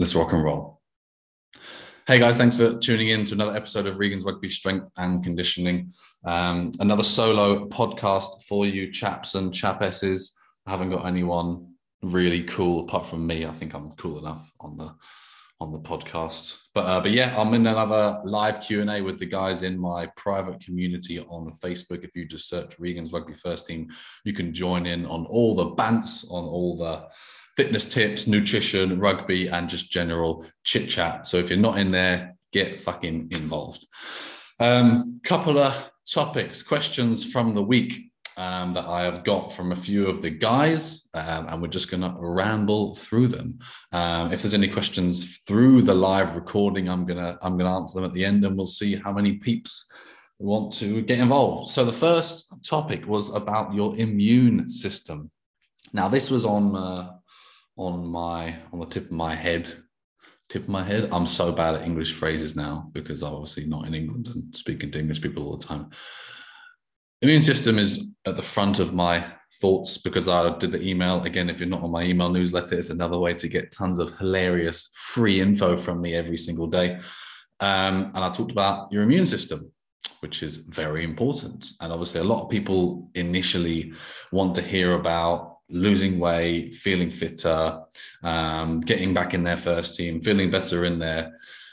Let's rock and roll. Hey guys, thanks for tuning in to another episode of Regan's Rugby Strength and Conditioning. Um, another solo podcast for you, chaps and chapesses. I haven't got anyone really cool apart from me. I think I'm cool enough on the on the podcast. But uh, but yeah, I'm in another live Q and A with the guys in my private community on Facebook. If you just search Regan's Rugby First Team, you can join in on all the bants, on all the fitness tips, nutrition, rugby, and just general chit chat. So if you're not in there, get fucking involved. Um, couple of topics, questions from the week um, that I have got from a few of the guys, um, and we're just going to ramble through them. Um, if there's any questions through the live recording, I'm gonna I'm gonna answer them at the end, and we'll see how many peeps want to get involved. So the first topic was about your immune system. Now this was on uh, on my on the tip of my head tip of my head. I'm so bad at english phrases now because i'm obviously not in england and speaking to english people all the time. Immune system is at the front of my thoughts because i did the email. Again if you're not on my email newsletter it's another way to get tons of hilarious free info from me every single day. Um, and i talked about your immune system which is very important. And obviously a lot of people initially want to hear about losing weight, feeling fitter, um, getting back in their first team, feeling better in their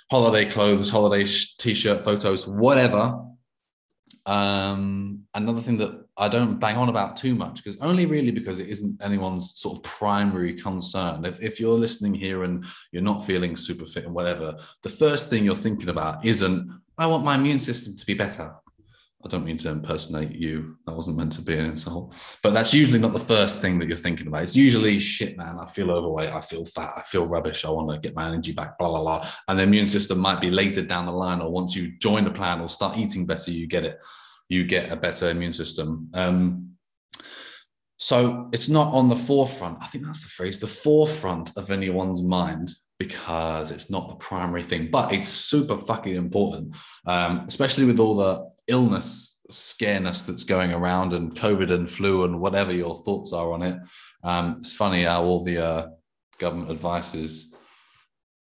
holiday clothes, holiday t-shirt photos, whatever. Um, another thing that I don't bang on about too much because only really because it isn't anyone's sort of primary concern. If, if you're listening here and you're not feeling super fit and whatever, the first thing you're thinking about isn't, I want my immune system to be better. I don't mean to impersonate you. That wasn't meant to be an insult. But that's usually not the first thing that you're thinking about. It's usually shit, man. I feel overweight. I feel fat. I feel rubbish. I want to get my energy back, blah, blah, blah. And the immune system might be later down the line, or once you join the plan or start eating better, you get it. You get a better immune system. Um, so it's not on the forefront. I think that's the phrase, the forefront of anyone's mind because it's not the primary thing, but it's super fucking important, um, especially with all the illness scareness that's going around and COVID and flu and whatever your thoughts are on it. Um, it's funny how all the uh, government advice is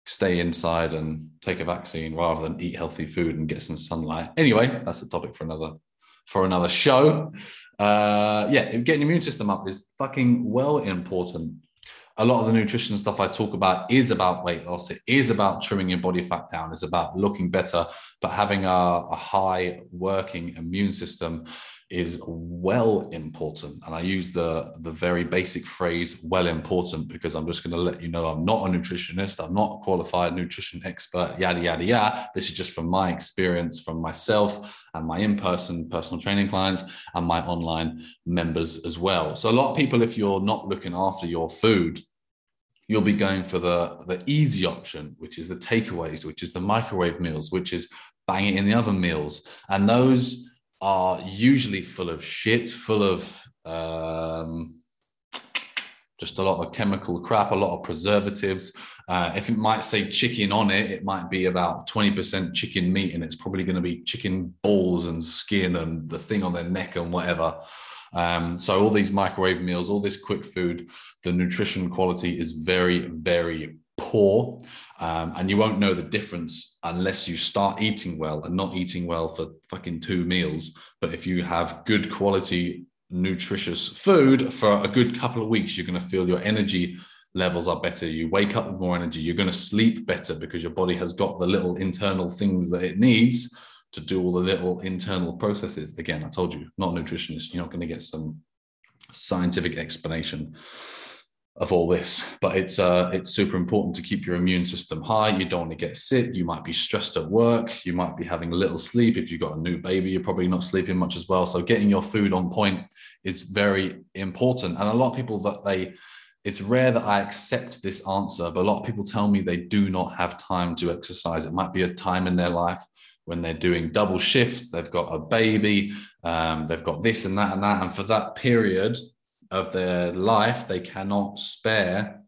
stay inside and take a vaccine rather than eat healthy food and get some sunlight. Anyway, that's a topic for another for another show. Uh, yeah, getting your immune system up is fucking well important a lot of the nutrition stuff I talk about is about weight loss. It is about trimming your body fat down. It's about looking better, but having a, a high working immune system is well important. And I use the, the very basic phrase well important because I'm just going to let you know I'm not a nutritionist. I'm not a qualified nutrition expert, yada, yada, yada. This is just from my experience, from myself and my in person personal training clients and my online members as well. So, a lot of people, if you're not looking after your food, you'll be going for the, the easy option, which is the takeaways, which is the microwave meals, which is bang it in the oven meals. And those are usually full of shit, full of um, just a lot of chemical crap, a lot of preservatives. Uh, if it might say chicken on it, it might be about 20% chicken meat, and it's probably going to be chicken balls and skin and the thing on their neck and whatever. Um, so, all these microwave meals, all this quick food, the nutrition quality is very, very poor. Um, and you won't know the difference unless you start eating well and not eating well for fucking two meals. But if you have good quality, nutritious food for a good couple of weeks, you're going to feel your energy levels are better. You wake up with more energy. You're going to sleep better because your body has got the little internal things that it needs to do all the little internal processes. Again, I told you, not a nutritionist. You're not going to get some scientific explanation of all this but it's uh it's super important to keep your immune system high. You don't want to get sick. You might be stressed at work. You might be having little sleep. If you've got a new baby you're probably not sleeping much as well. So getting your food on point is very important. And a lot of people that they it's rare that I accept this answer, but a lot of people tell me they do not have time to exercise. It might be a time in their life when they're doing double shifts, they've got a baby, um, they've got this and that and that. And for that period, of their life, they cannot spare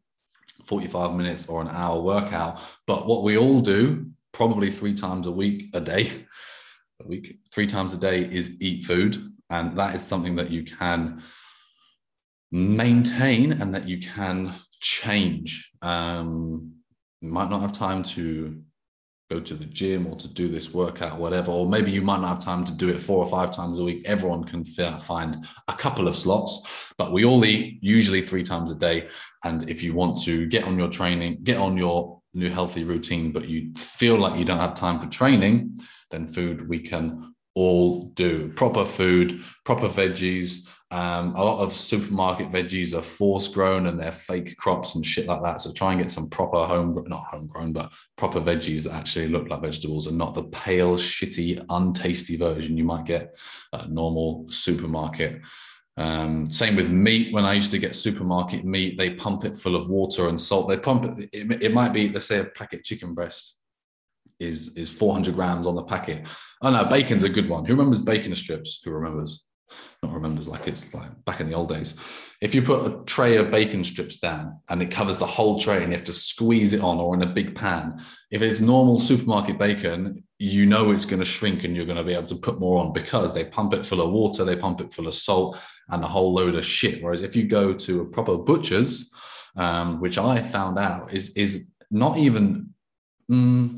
45 minutes or an hour workout. But what we all do, probably three times a week, a day, a week, three times a day, is eat food. And that is something that you can maintain and that you can change. Um, might not have time to go to the gym or to do this workout, whatever, or maybe you might not have time to do it four or five times a week. Everyone can find a couple of slots, but we all eat usually three times a day. And if you want to get on your training, get on your new healthy routine, but you feel like you don't have time for training, then food we can all do proper food, proper veggies, um, a lot of supermarket veggies are force grown and they're fake crops and shit like that. So try and get some proper home, not homegrown, but proper veggies that actually look like vegetables and not the pale, shitty, untasty version you might get at normal supermarket. Um, same with meat. When I used to get supermarket meat, they pump it full of water and salt. They pump it. It, it might be, let's say, a packet chicken breast is is 400 grams on the packet. Oh no, bacon's a good one. Who remembers bacon strips? Who remembers? Not remembers like it's like back in the old days. If you put a tray of bacon strips down and it covers the whole tray and you have to squeeze it on or in a big pan, if it's normal supermarket bacon, you know it's going to shrink and you're going to be able to put more on because they pump it full of water, they pump it full of salt and a whole load of shit. Whereas if you go to a proper butcher's, um, which I found out is is not even. Mm,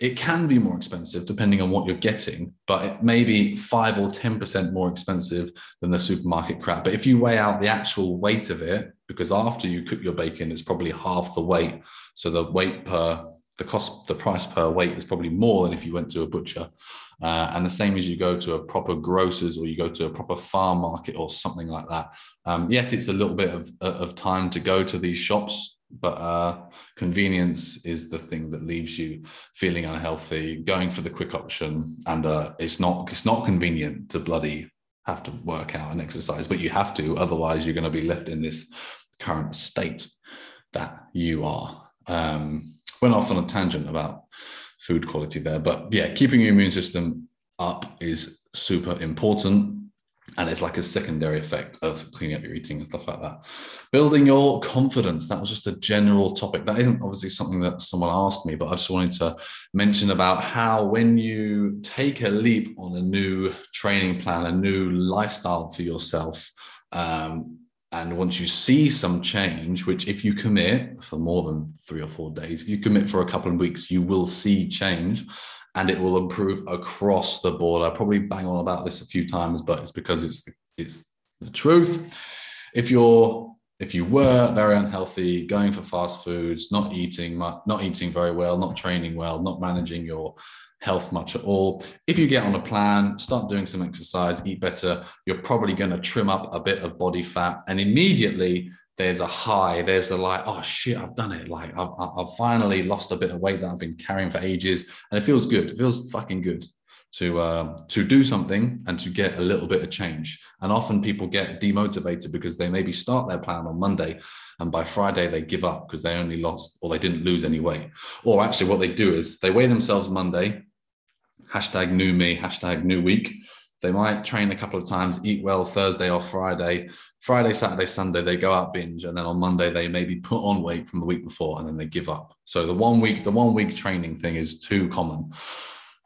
it can be more expensive depending on what you're getting, but it may be five or 10% more expensive than the supermarket crap. But if you weigh out the actual weight of it, because after you cook your bacon, it's probably half the weight. So the weight per the cost, the price per weight is probably more than if you went to a butcher. Uh, and the same as you go to a proper grocer's or you go to a proper farm market or something like that. Um, yes, it's a little bit of, of time to go to these shops but uh, convenience is the thing that leaves you feeling unhealthy going for the quick option and uh, it's not it's not convenient to bloody have to work out and exercise but you have to otherwise you're going to be left in this current state that you are. Um, went off on a tangent about food quality there but yeah keeping your immune system up is super important and it's like a secondary effect of cleaning up your eating and stuff like that. Building your confidence. That was just a general topic. That isn't obviously something that someone asked me, but I just wanted to mention about how when you take a leap on a new training plan, a new lifestyle for yourself, um, and once you see some change, which if you commit for more than three or four days, if you commit for a couple of weeks, you will see change and it will improve across the board. I probably bang on about this a few times, but it's because it's the, it's the truth. If you're if you were very unhealthy, going for fast foods, not eating not eating very well, not training well, not managing your health much at all. If you get on a plan, start doing some exercise, eat better, you're probably going to trim up a bit of body fat and immediately there's a high there's a like oh shit i've done it. Like I've, I've finally lost a bit of weight that i've been carrying for ages and it feels good. It feels fucking good to uh, to do something and to get a little bit of change. And often people get demotivated because they maybe start their plan on monday and by friday they give up because they only lost or they didn't lose any weight. Or actually what they do is they weigh themselves monday hashtag new me hashtag new week they might train a couple of times, eat well Thursday or Friday. Friday, Saturday, Sunday, they go out binge. And then on Monday, they maybe put on weight from the week before and then they give up. So the one week, the one week training thing is too common.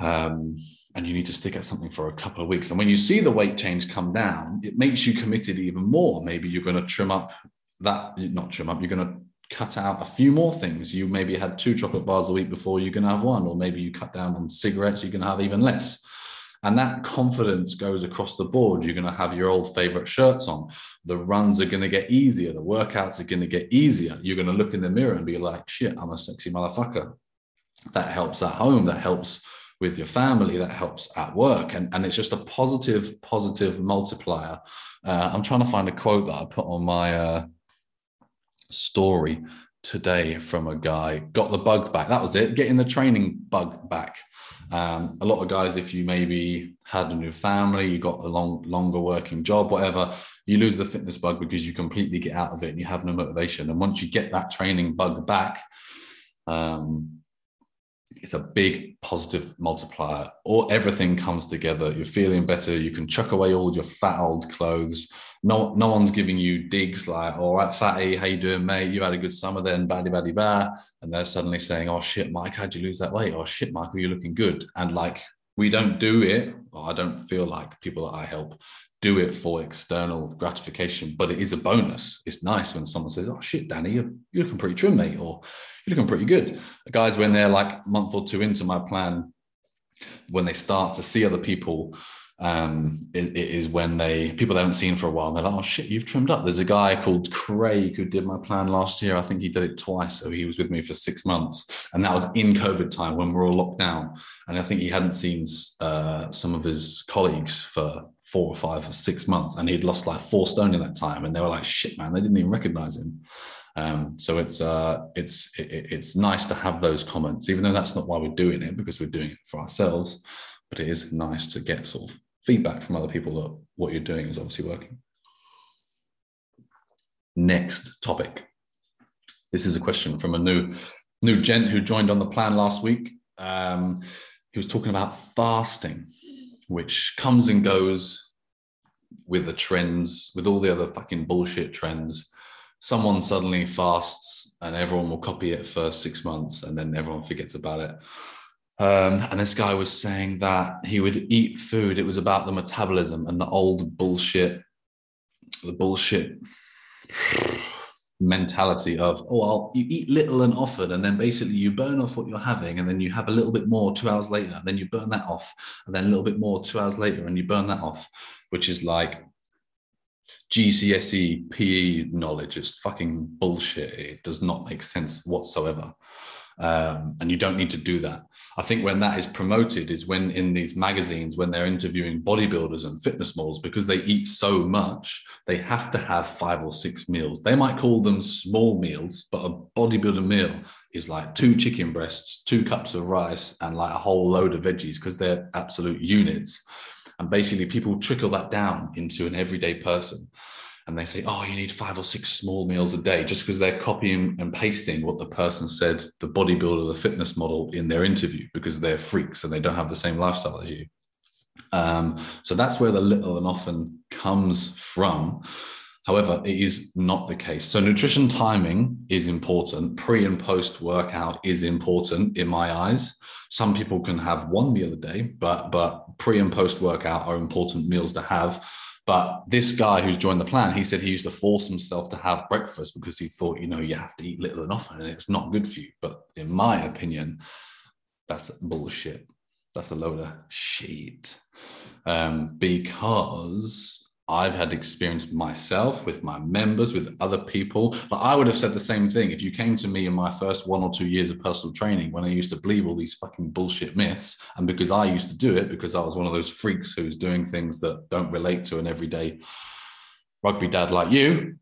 Um, and you need to stick at something for a couple of weeks. And when you see the weight change come down, it makes you committed even more. Maybe you're going to trim up that, not trim up, you're going to cut out a few more things. You maybe had two chocolate bars a week before, you're going to have one, or maybe you cut down on cigarettes, you're going to have even less. And that confidence goes across the board. You're going to have your old favorite shirts on. The runs are going to get easier. The workouts are going to get easier. You're going to look in the mirror and be like, shit, I'm a sexy motherfucker. That helps at home. That helps with your family. That helps at work. And, and it's just a positive, positive multiplier. Uh, I'm trying to find a quote that I put on my uh, story today from a guy got the bug back that was it getting the training bug back um, a lot of guys, if you maybe had a new family, you got a long, longer working job, whatever, you lose the fitness bug because you completely get out of it and you have no motivation. And once you get that training bug back, um, it's a big positive multiplier. Or everything comes together. You're feeling better. You can chuck away all your fat old clothes. No, no one's giving you digs like, "All right, fatty, how you doing, mate? You had a good summer then, baddy baddy ba," and they're suddenly saying, "Oh shit, Mike, how'd you lose that weight? Oh shit, Mike, are you looking good?" And like we don't do it, or I don't feel like people that I help do it for external gratification, but it is a bonus. It's nice when someone says, "Oh shit, Danny, you're, you're looking pretty trim, mate," or "You're looking pretty good." The guys, when they're like a month or two into my plan, when they start to see other people um, it, it is when they people they haven't seen for a while. They're like, "Oh shit, you've trimmed up." There's a guy called Craig who did my plan last year. I think he did it twice, so he was with me for six months, and that was in COVID time when we are all locked down. And I think he hadn't seen uh, some of his colleagues for four or five or six months, and he'd lost like four stone in that time. And they were like, "Shit, man!" They didn't even recognize him. Um, so it's uh, it's it, it's nice to have those comments, even though that's not why we're doing it because we're doing it for ourselves. But it is nice to get sort of feedback from other people that what you're doing is obviously working. Next topic. This is a question from a new new gent who joined on the plan last week. Um, he was talking about fasting, which comes and goes with the trends, with all the other fucking bullshit trends. Someone suddenly fasts and everyone will copy it for six months and then everyone forgets about it. Um, and this guy was saying that he would eat food. It was about the metabolism and the old bullshit, the bullshit mentality of, oh, I'll, you eat little and often, and then basically you burn off what you're having, and then you have a little bit more two hours later, and then you burn that off, and then a little bit more two hours later, and you burn that off, which is like GCSE PE knowledge. is fucking bullshit. It does not make sense whatsoever. Um, and you don't need to do that. I think when that is promoted is when in these magazines, when they're interviewing bodybuilders and fitness models, because they eat so much, they have to have five or six meals. They might call them small meals, but a bodybuilder meal is like two chicken breasts, two cups of rice, and like a whole load of veggies because they're absolute units. And basically, people trickle that down into an everyday person and they say, oh, you need five or six small meals a day, just because they're copying and pasting what the person said, the bodybuilder, the fitness model in their interview, because they're freaks and they don't have the same lifestyle as you. Um, so that's where the little and often comes from. However, it is not the case. So, nutrition timing is important. Pre and post workout is important in my eyes. Some people can have one meal a day, but but pre and post workout are important meals to have but this guy who's joined the plan, he said he used to force himself to have breakfast because he thought, you know, you have to eat little and often and it's not good for you. But in my opinion, that's bullshit. That's a load of shit. Um, because I've had experience myself with my members, with other people. But I would have said the same thing if you came to me in my first one or two years of personal training when I used to believe all these fucking bullshit myths. And because I used to do it, because I was one of those freaks who's doing things that don't relate to an everyday rugby dad like you,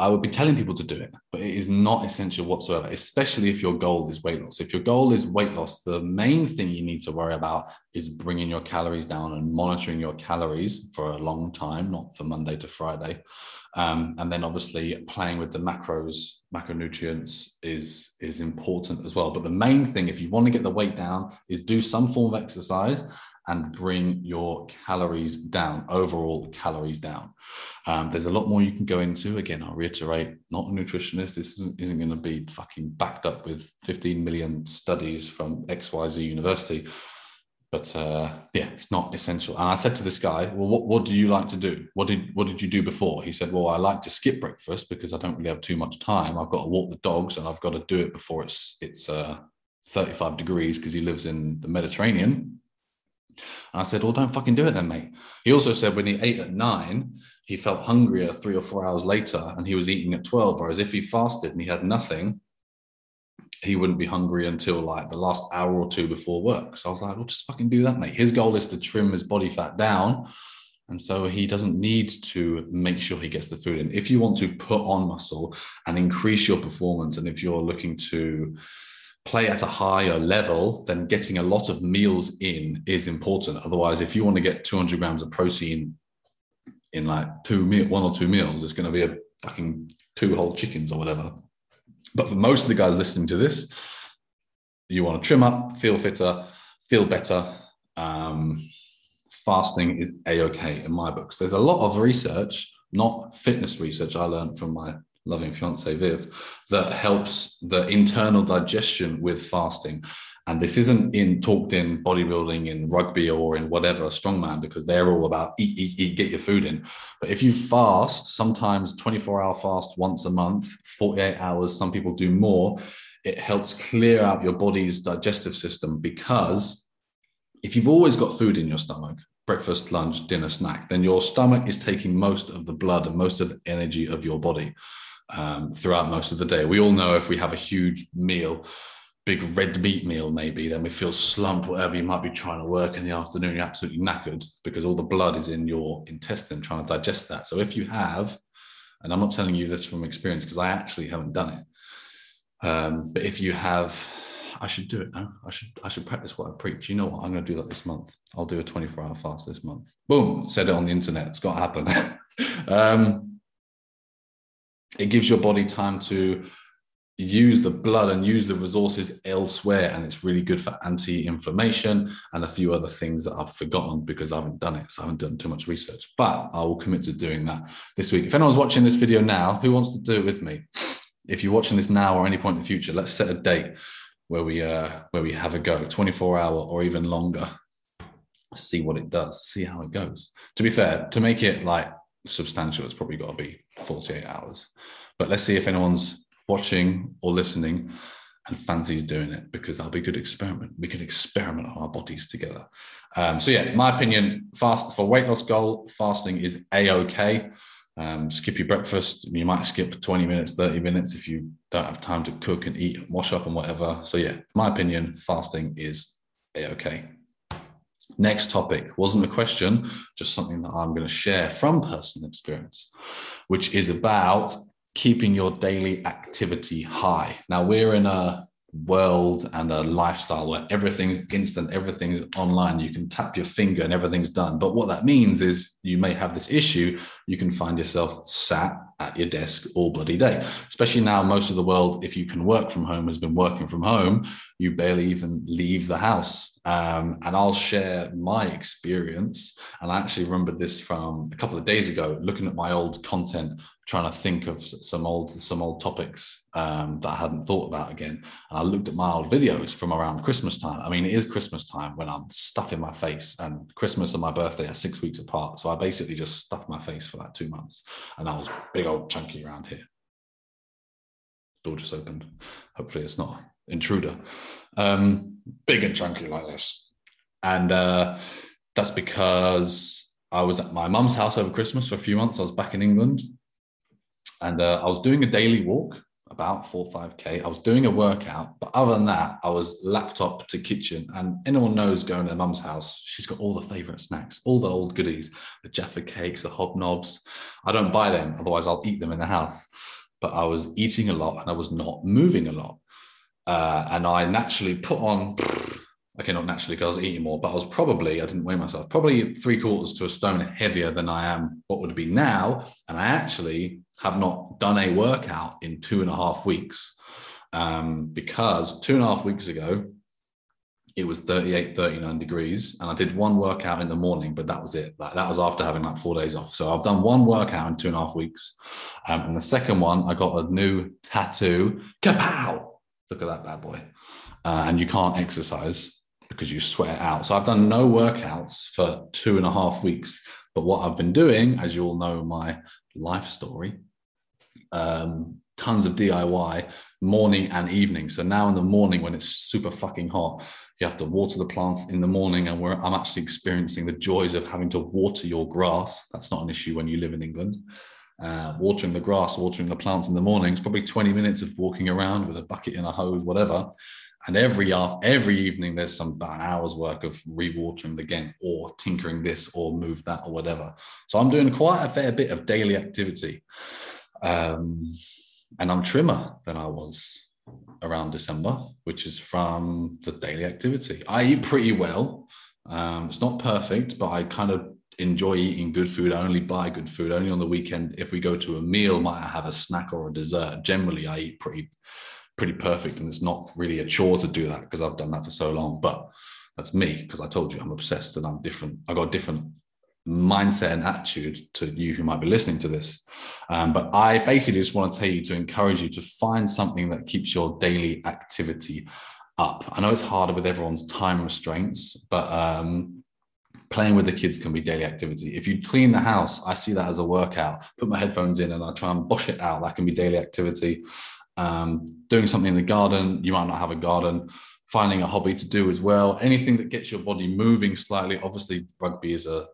I would be telling people to do it, but it is not essential whatsoever, especially if your goal is weight loss. If your goal is weight loss, the main thing you need to worry about is bringing your calories down and monitoring your calories for a long time, not for Monday to Friday. Um, and then obviously playing with the macros, macronutrients is, is important as well. But the main thing, if you want to get the weight down, is do some form of exercise and bring your calories down, overall calories down. Um, there's a lot more you can go into. Again, I'll reiterate, not a nutritionist. This isn't, isn't going to be fucking backed up with 15 million studies from XYZ University. But uh, yeah, it's not essential. And I said to this guy, "Well, what, what do you like to do? What did what did you do before?" He said, "Well, I like to skip breakfast because I don't really have too much time. I've got to walk the dogs, and I've got to do it before it's it's uh, 35 degrees because he lives in the Mediterranean." And I said, Well, don't fucking do it then, mate. He also said when he ate at nine, he felt hungrier three or four hours later and he was eating at 12. Whereas if he fasted and he had nothing, he wouldn't be hungry until like the last hour or two before work. So I was like, Well, just fucking do that, mate. His goal is to trim his body fat down. And so he doesn't need to make sure he gets the food in. If you want to put on muscle and increase your performance, and if you're looking to play at a higher level, then getting a lot of meals in is important. Otherwise, if you want to get 200 grams of protein in like two meal, one or two meals, it's going to be a fucking two whole chickens or whatever. But for most of the guys listening to this, you want to trim up, feel fitter, feel better. Um, fasting is a okay in my books. There's a lot of research, not fitness research, I learned from my loving fiance Viv, that helps the internal digestion with fasting. And this isn't in talked in bodybuilding, in rugby, or in whatever strongman, because they're all about eat, eat, eat, get your food in. But if you fast, sometimes 24 hour fast once a month, 48 hours, some people do more, it helps clear out your body's digestive system because if you've always got food in your stomach, breakfast, lunch, dinner, snack, then your stomach is taking most of the blood and most of the energy of your body um, throughout most of the day. We all know if we have a huge meal, big red meat meal, maybe, then we feel slumped, whatever you might be trying to work in the afternoon, you're absolutely knackered because all the blood is in your intestine trying to digest that. So if you have, and I'm not telling you this from experience because I actually haven't done it, um, but if you have I should do it now. I should I should practice what I preach. You know what? I'm going to do that this month. I'll do a 24 hour fast this month. Boom, said it on the internet. It's got to happen. um, it gives your body time to use the blood and use the resources elsewhere. And it's really good for anti inflammation and a few other things that I've forgotten because I haven't done it. So I haven't done too much research, but I will commit to doing that this week. If anyone's watching this video now, who wants to do it with me? If you're watching this now or any point in the future, let's set a date where we uh, where we have a go, 24 hour or even longer. See what it does, see how it goes. To be fair, to make it like substantial, it's probably got to be 48 hours. But let's see if anyone's watching or listening and fancies doing it because that'll be a good experiment. We can experiment on our bodies together. Um, so yeah, my opinion, fast for weight loss goal, fasting is a okay. Um, skip your breakfast. You might skip 20 minutes, 30 minutes if you don't have time to cook and eat, wash up and whatever. So, yeah, my opinion, fasting is a okay. Next topic wasn't a question, just something that I'm going to share from personal experience, which is about keeping your daily activity high. Now, we're in a world and a lifestyle where everything's instant, everything's online. You can tap your finger and everything's done. But what that means is you may have this issue. You can find yourself sat at your desk all bloody day. Especially now, most of the world, if you can work from home, has been working from home. You barely even leave the house. Um, and I'll share my experience. And I actually remembered this from a couple of days ago, looking at my old content trying to think of some old some old topics um, that I hadn't thought about again. And I looked at my old videos from around Christmas time. I mean, it is Christmas time when I'm stuffing my face, and Christmas and my birthday are six weeks apart. So I basically just stuffed my face for like two months, and I was big old chunky around here. Door just opened. Hopefully, it's not intruder. Um, big and chunky like this, and uh, that's because I was at my mum's house over Christmas for a few months. I was back in England and uh, I was doing a daily walk, about four five k. I was doing a workout, but other than that, I was laptop to kitchen. And anyone knows going to their mum's house, she's got all the favorite snacks, all the old goodies, the Jaffa cakes, the hobnobs. I don't buy them, otherwise I'll eat them in the house. But I was eating a lot and I was not moving a lot. Uh, and I naturally put on okay, not naturally because I was eating more, but I was probably, I didn't weigh myself, probably three quarters to a stone heavier than I am what would be now. And I actually have not done a workout in two and a half weeks um, because two and a half weeks ago, it was 38, 39 degrees. And I did one workout in the morning, but that was it. That, that was after having like four days off. So I've done one workout in two and a half weeks. Um, and the second one, I got a new tattoo. Kapow! Look at that bad boy. Uh, and you can't exercise because you sweat out. So I've done no workouts for two and a half weeks. But what I've been doing, as you all know, my life story, um, tons of DIY morning and evening. So now in the morning when it's super fucking hot, you have to water the plants in the morning. And I'm actually experiencing the joys of having to water your grass. That's not an issue when you live in England. Uh, watering the grass, watering the plants in the morning. It's probably 20 minutes of walking around with a bucket and a hose, whatever. And every every evening, there's some about an hour's work of rewatering again, or tinkering this, or move that, or whatever. So I'm doing quite a fair bit of daily activity, um, and I'm trimmer than I was around December, which is from the daily activity. I eat pretty well. Um, it's not perfect, but I kind of enjoy eating good food. I only buy good food. Only on the weekend, if we go to a meal, might I have a snack or a dessert. Generally, I eat pretty pretty perfect and it's not really a chore to do that because I've done that for so long. But that's me because I told you I'm obsessed and I'm different. I got different mindset and attitude to you who might be listening to this. Um, but I basically just want to tell you to encourage you to find something that keeps your daily activity up. I know it's harder with everyone's time restraints, but um, playing with the kids can be daily activity. If you clean the house, I see that as a workout. Put my headphones in and I try and bosh it out. That can be daily activity. Um, doing something in the garden, you might not have a garden finding a hobby to do as well anything that gets your body moving slightly obviously rugby is a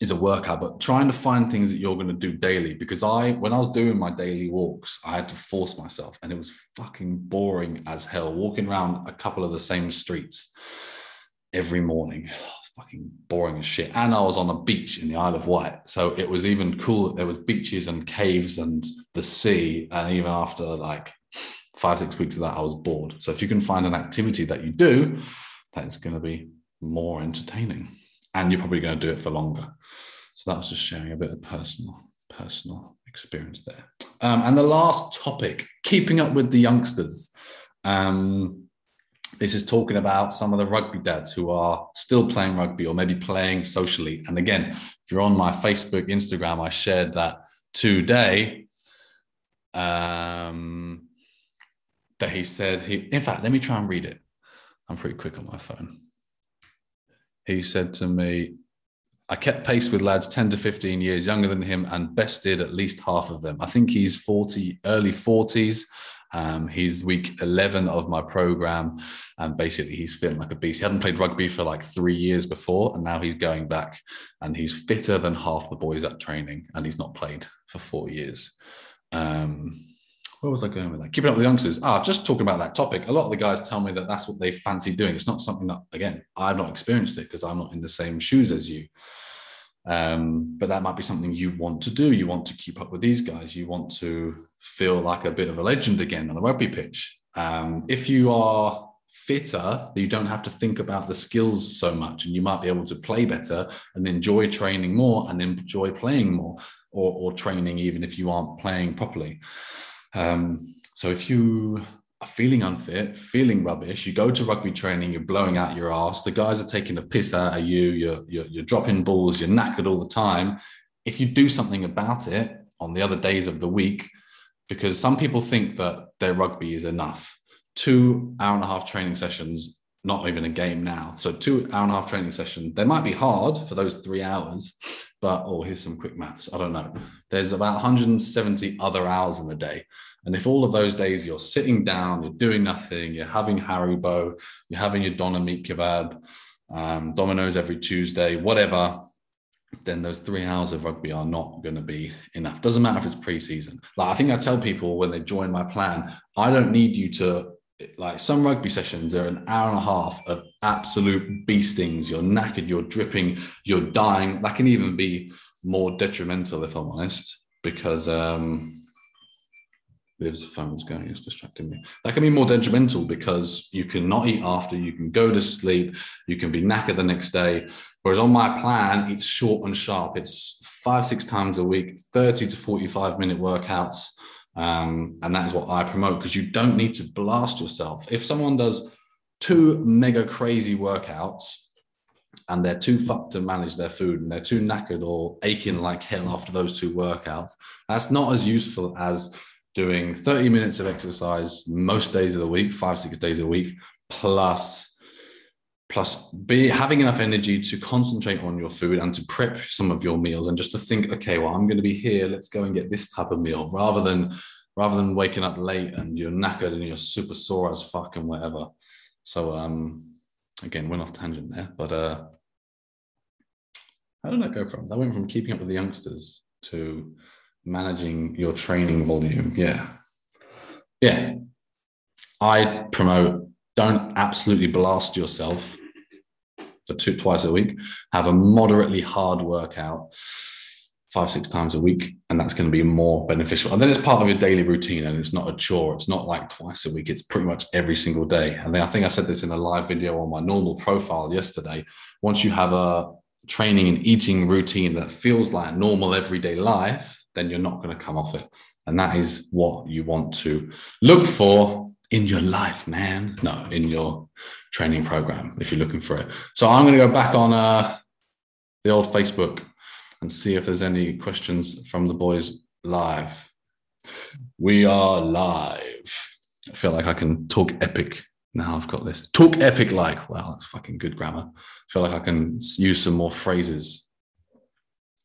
is a workout but trying to find things that you're going to do daily because i when i was doing my daily walks i had to force myself and it was fucking boring as hell walking around a couple of the same streets every morning. Fucking boring as shit. And i was on a beach in the isle of wight so it was even cool that there was beaches and caves and the sea and even after like five, six weeks of that, I was bored. So if you can find an activity that you do, that is going to be more entertaining and you're probably going to do it for longer. So that was just sharing a bit of personal, personal experience there. Um, and the last topic, keeping up with the youngsters. Um, this is talking about some of the rugby dads who are still playing rugby or maybe playing socially. And again, if you're on my Facebook, Instagram, I shared that today. Um, that he said he in fact let me try and read it i'm pretty quick on my phone he said to me i kept pace with lads 10 to 15 years younger than him and bested at least half of them. I think he's 40 early 40s um, he's week 11 of my program and basically he's feeling like a beast. He hadn't played rugby for like three years before and now he's going back and he's fitter than half the boys at training and he's not played for four years. Um, where was I going with that? Keeping up with the youngsters. Ah, just talking about that topic. A lot of the guys tell me that that's what they fancy doing. It's not something that, again, I've not experienced it because I'm not in the same shoes as you. Um, but that might be something you want to do. You want to keep up with these guys. You want to feel like a bit of a legend again on the rugby pitch. Um, if you are fitter, you don't have to think about the skills so much, and you might be able to play better and enjoy training more and enjoy playing more or, or training even if you aren't playing properly. Um, so if you are feeling unfit, feeling rubbish, you go to rugby training, you're blowing out your ass, the guys are taking a piss out of you, you're, you're, you're dropping balls, you're knackered all the time. If you do something about it on the other days of the week, because some people think that their rugby is enough. Two hour and a half training sessions, not even a game now. So two hour and a half training session. They might be hard for those three hours, but oh, here's some quick maths. I don't know. There's about 170 other hours in the day. And if all of those days you're sitting down, you're doing nothing, you're having Haribo, you're having your Doner meat kebab, um, Domino's every Tuesday, whatever, then those three hours of rugby are not going to be enough. Doesn't matter if it's preseason. Like I think I tell people when they join my plan, I don't need you to like some rugby sessions are an hour and a half of absolute beastings. You're knackered, you're dripping, you're dying. That can even be more detrimental, if I'm honest, because um, Liv's phone's going, it's distracting me. That can be more detrimental because you can not eat after, you can go to sleep, you can be knackered the next day. Whereas on my plan, it's short and sharp. It's five, six times a week, 30 to 45 minute workouts um, and that is what I promote because you don't need to blast yourself. If someone does two mega crazy workouts and they're too fucked to manage their food and they're too knackered or aching like hell after those two workouts, that's not as useful as doing 30 minutes of exercise most days of the week, five, six days a week, plus plus be having enough energy to concentrate on your food and to prep some of your meals and just to think okay well i'm going to be here let's go and get this type of meal rather than rather than waking up late and you're knackered and you're super sore as fuck and whatever. So um again went off tangent there but uh how did that go from? That went from keeping up with the youngsters to managing your training volume. Yeah. Yeah. I promote don't absolutely blast yourself two twice a week. Have a moderately hard workout five six times a week, and that's going to be more beneficial. And then it's part of your daily routine, and it's not a chore. It's not like twice a week. It's pretty much every single day. And then I think I said this in a live video on my normal profile yesterday. Once you have a training and eating routine that feels like normal everyday life, then you're not going to come off it. And that is what you want to look for in your life, man. No, in your training program if you're looking for it. So I'm going to go back on uh, the old Facebook and see if there's any questions from the boys live. We are live. I feel like I can talk epic now. I've got this. Talk epic like. Wow, that's fucking good grammar. I feel like I can use some more phrases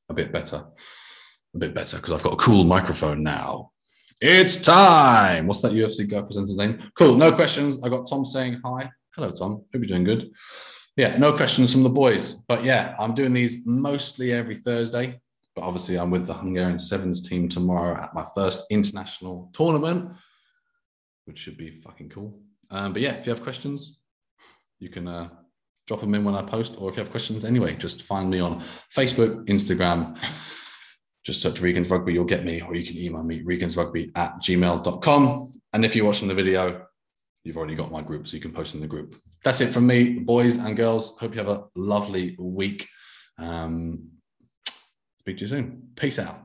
a bit better. A bit better because I've got a cool microphone now. It's time. What's that UFC guy presenter's name? Cool. No questions. I got Tom saying hi. Hello, Tom. Hope you're doing good. Yeah, no questions from the boys. But yeah, I'm doing these mostly every Thursday. But obviously, I'm with the Hungarian Sevens team tomorrow at my first international tournament, which should be fucking cool. Um, but yeah, if you have questions, you can uh, drop them in when I post, or if you have questions anyway, just find me on Facebook, Instagram. Just search Regan's Rugby, you'll get me, or you can email me, regansrugby at gmail.com. And if you're watching the video, you've already got my group, so you can post in the group. That's it from me, boys and girls. Hope you have a lovely week. Um, speak to you soon. Peace out.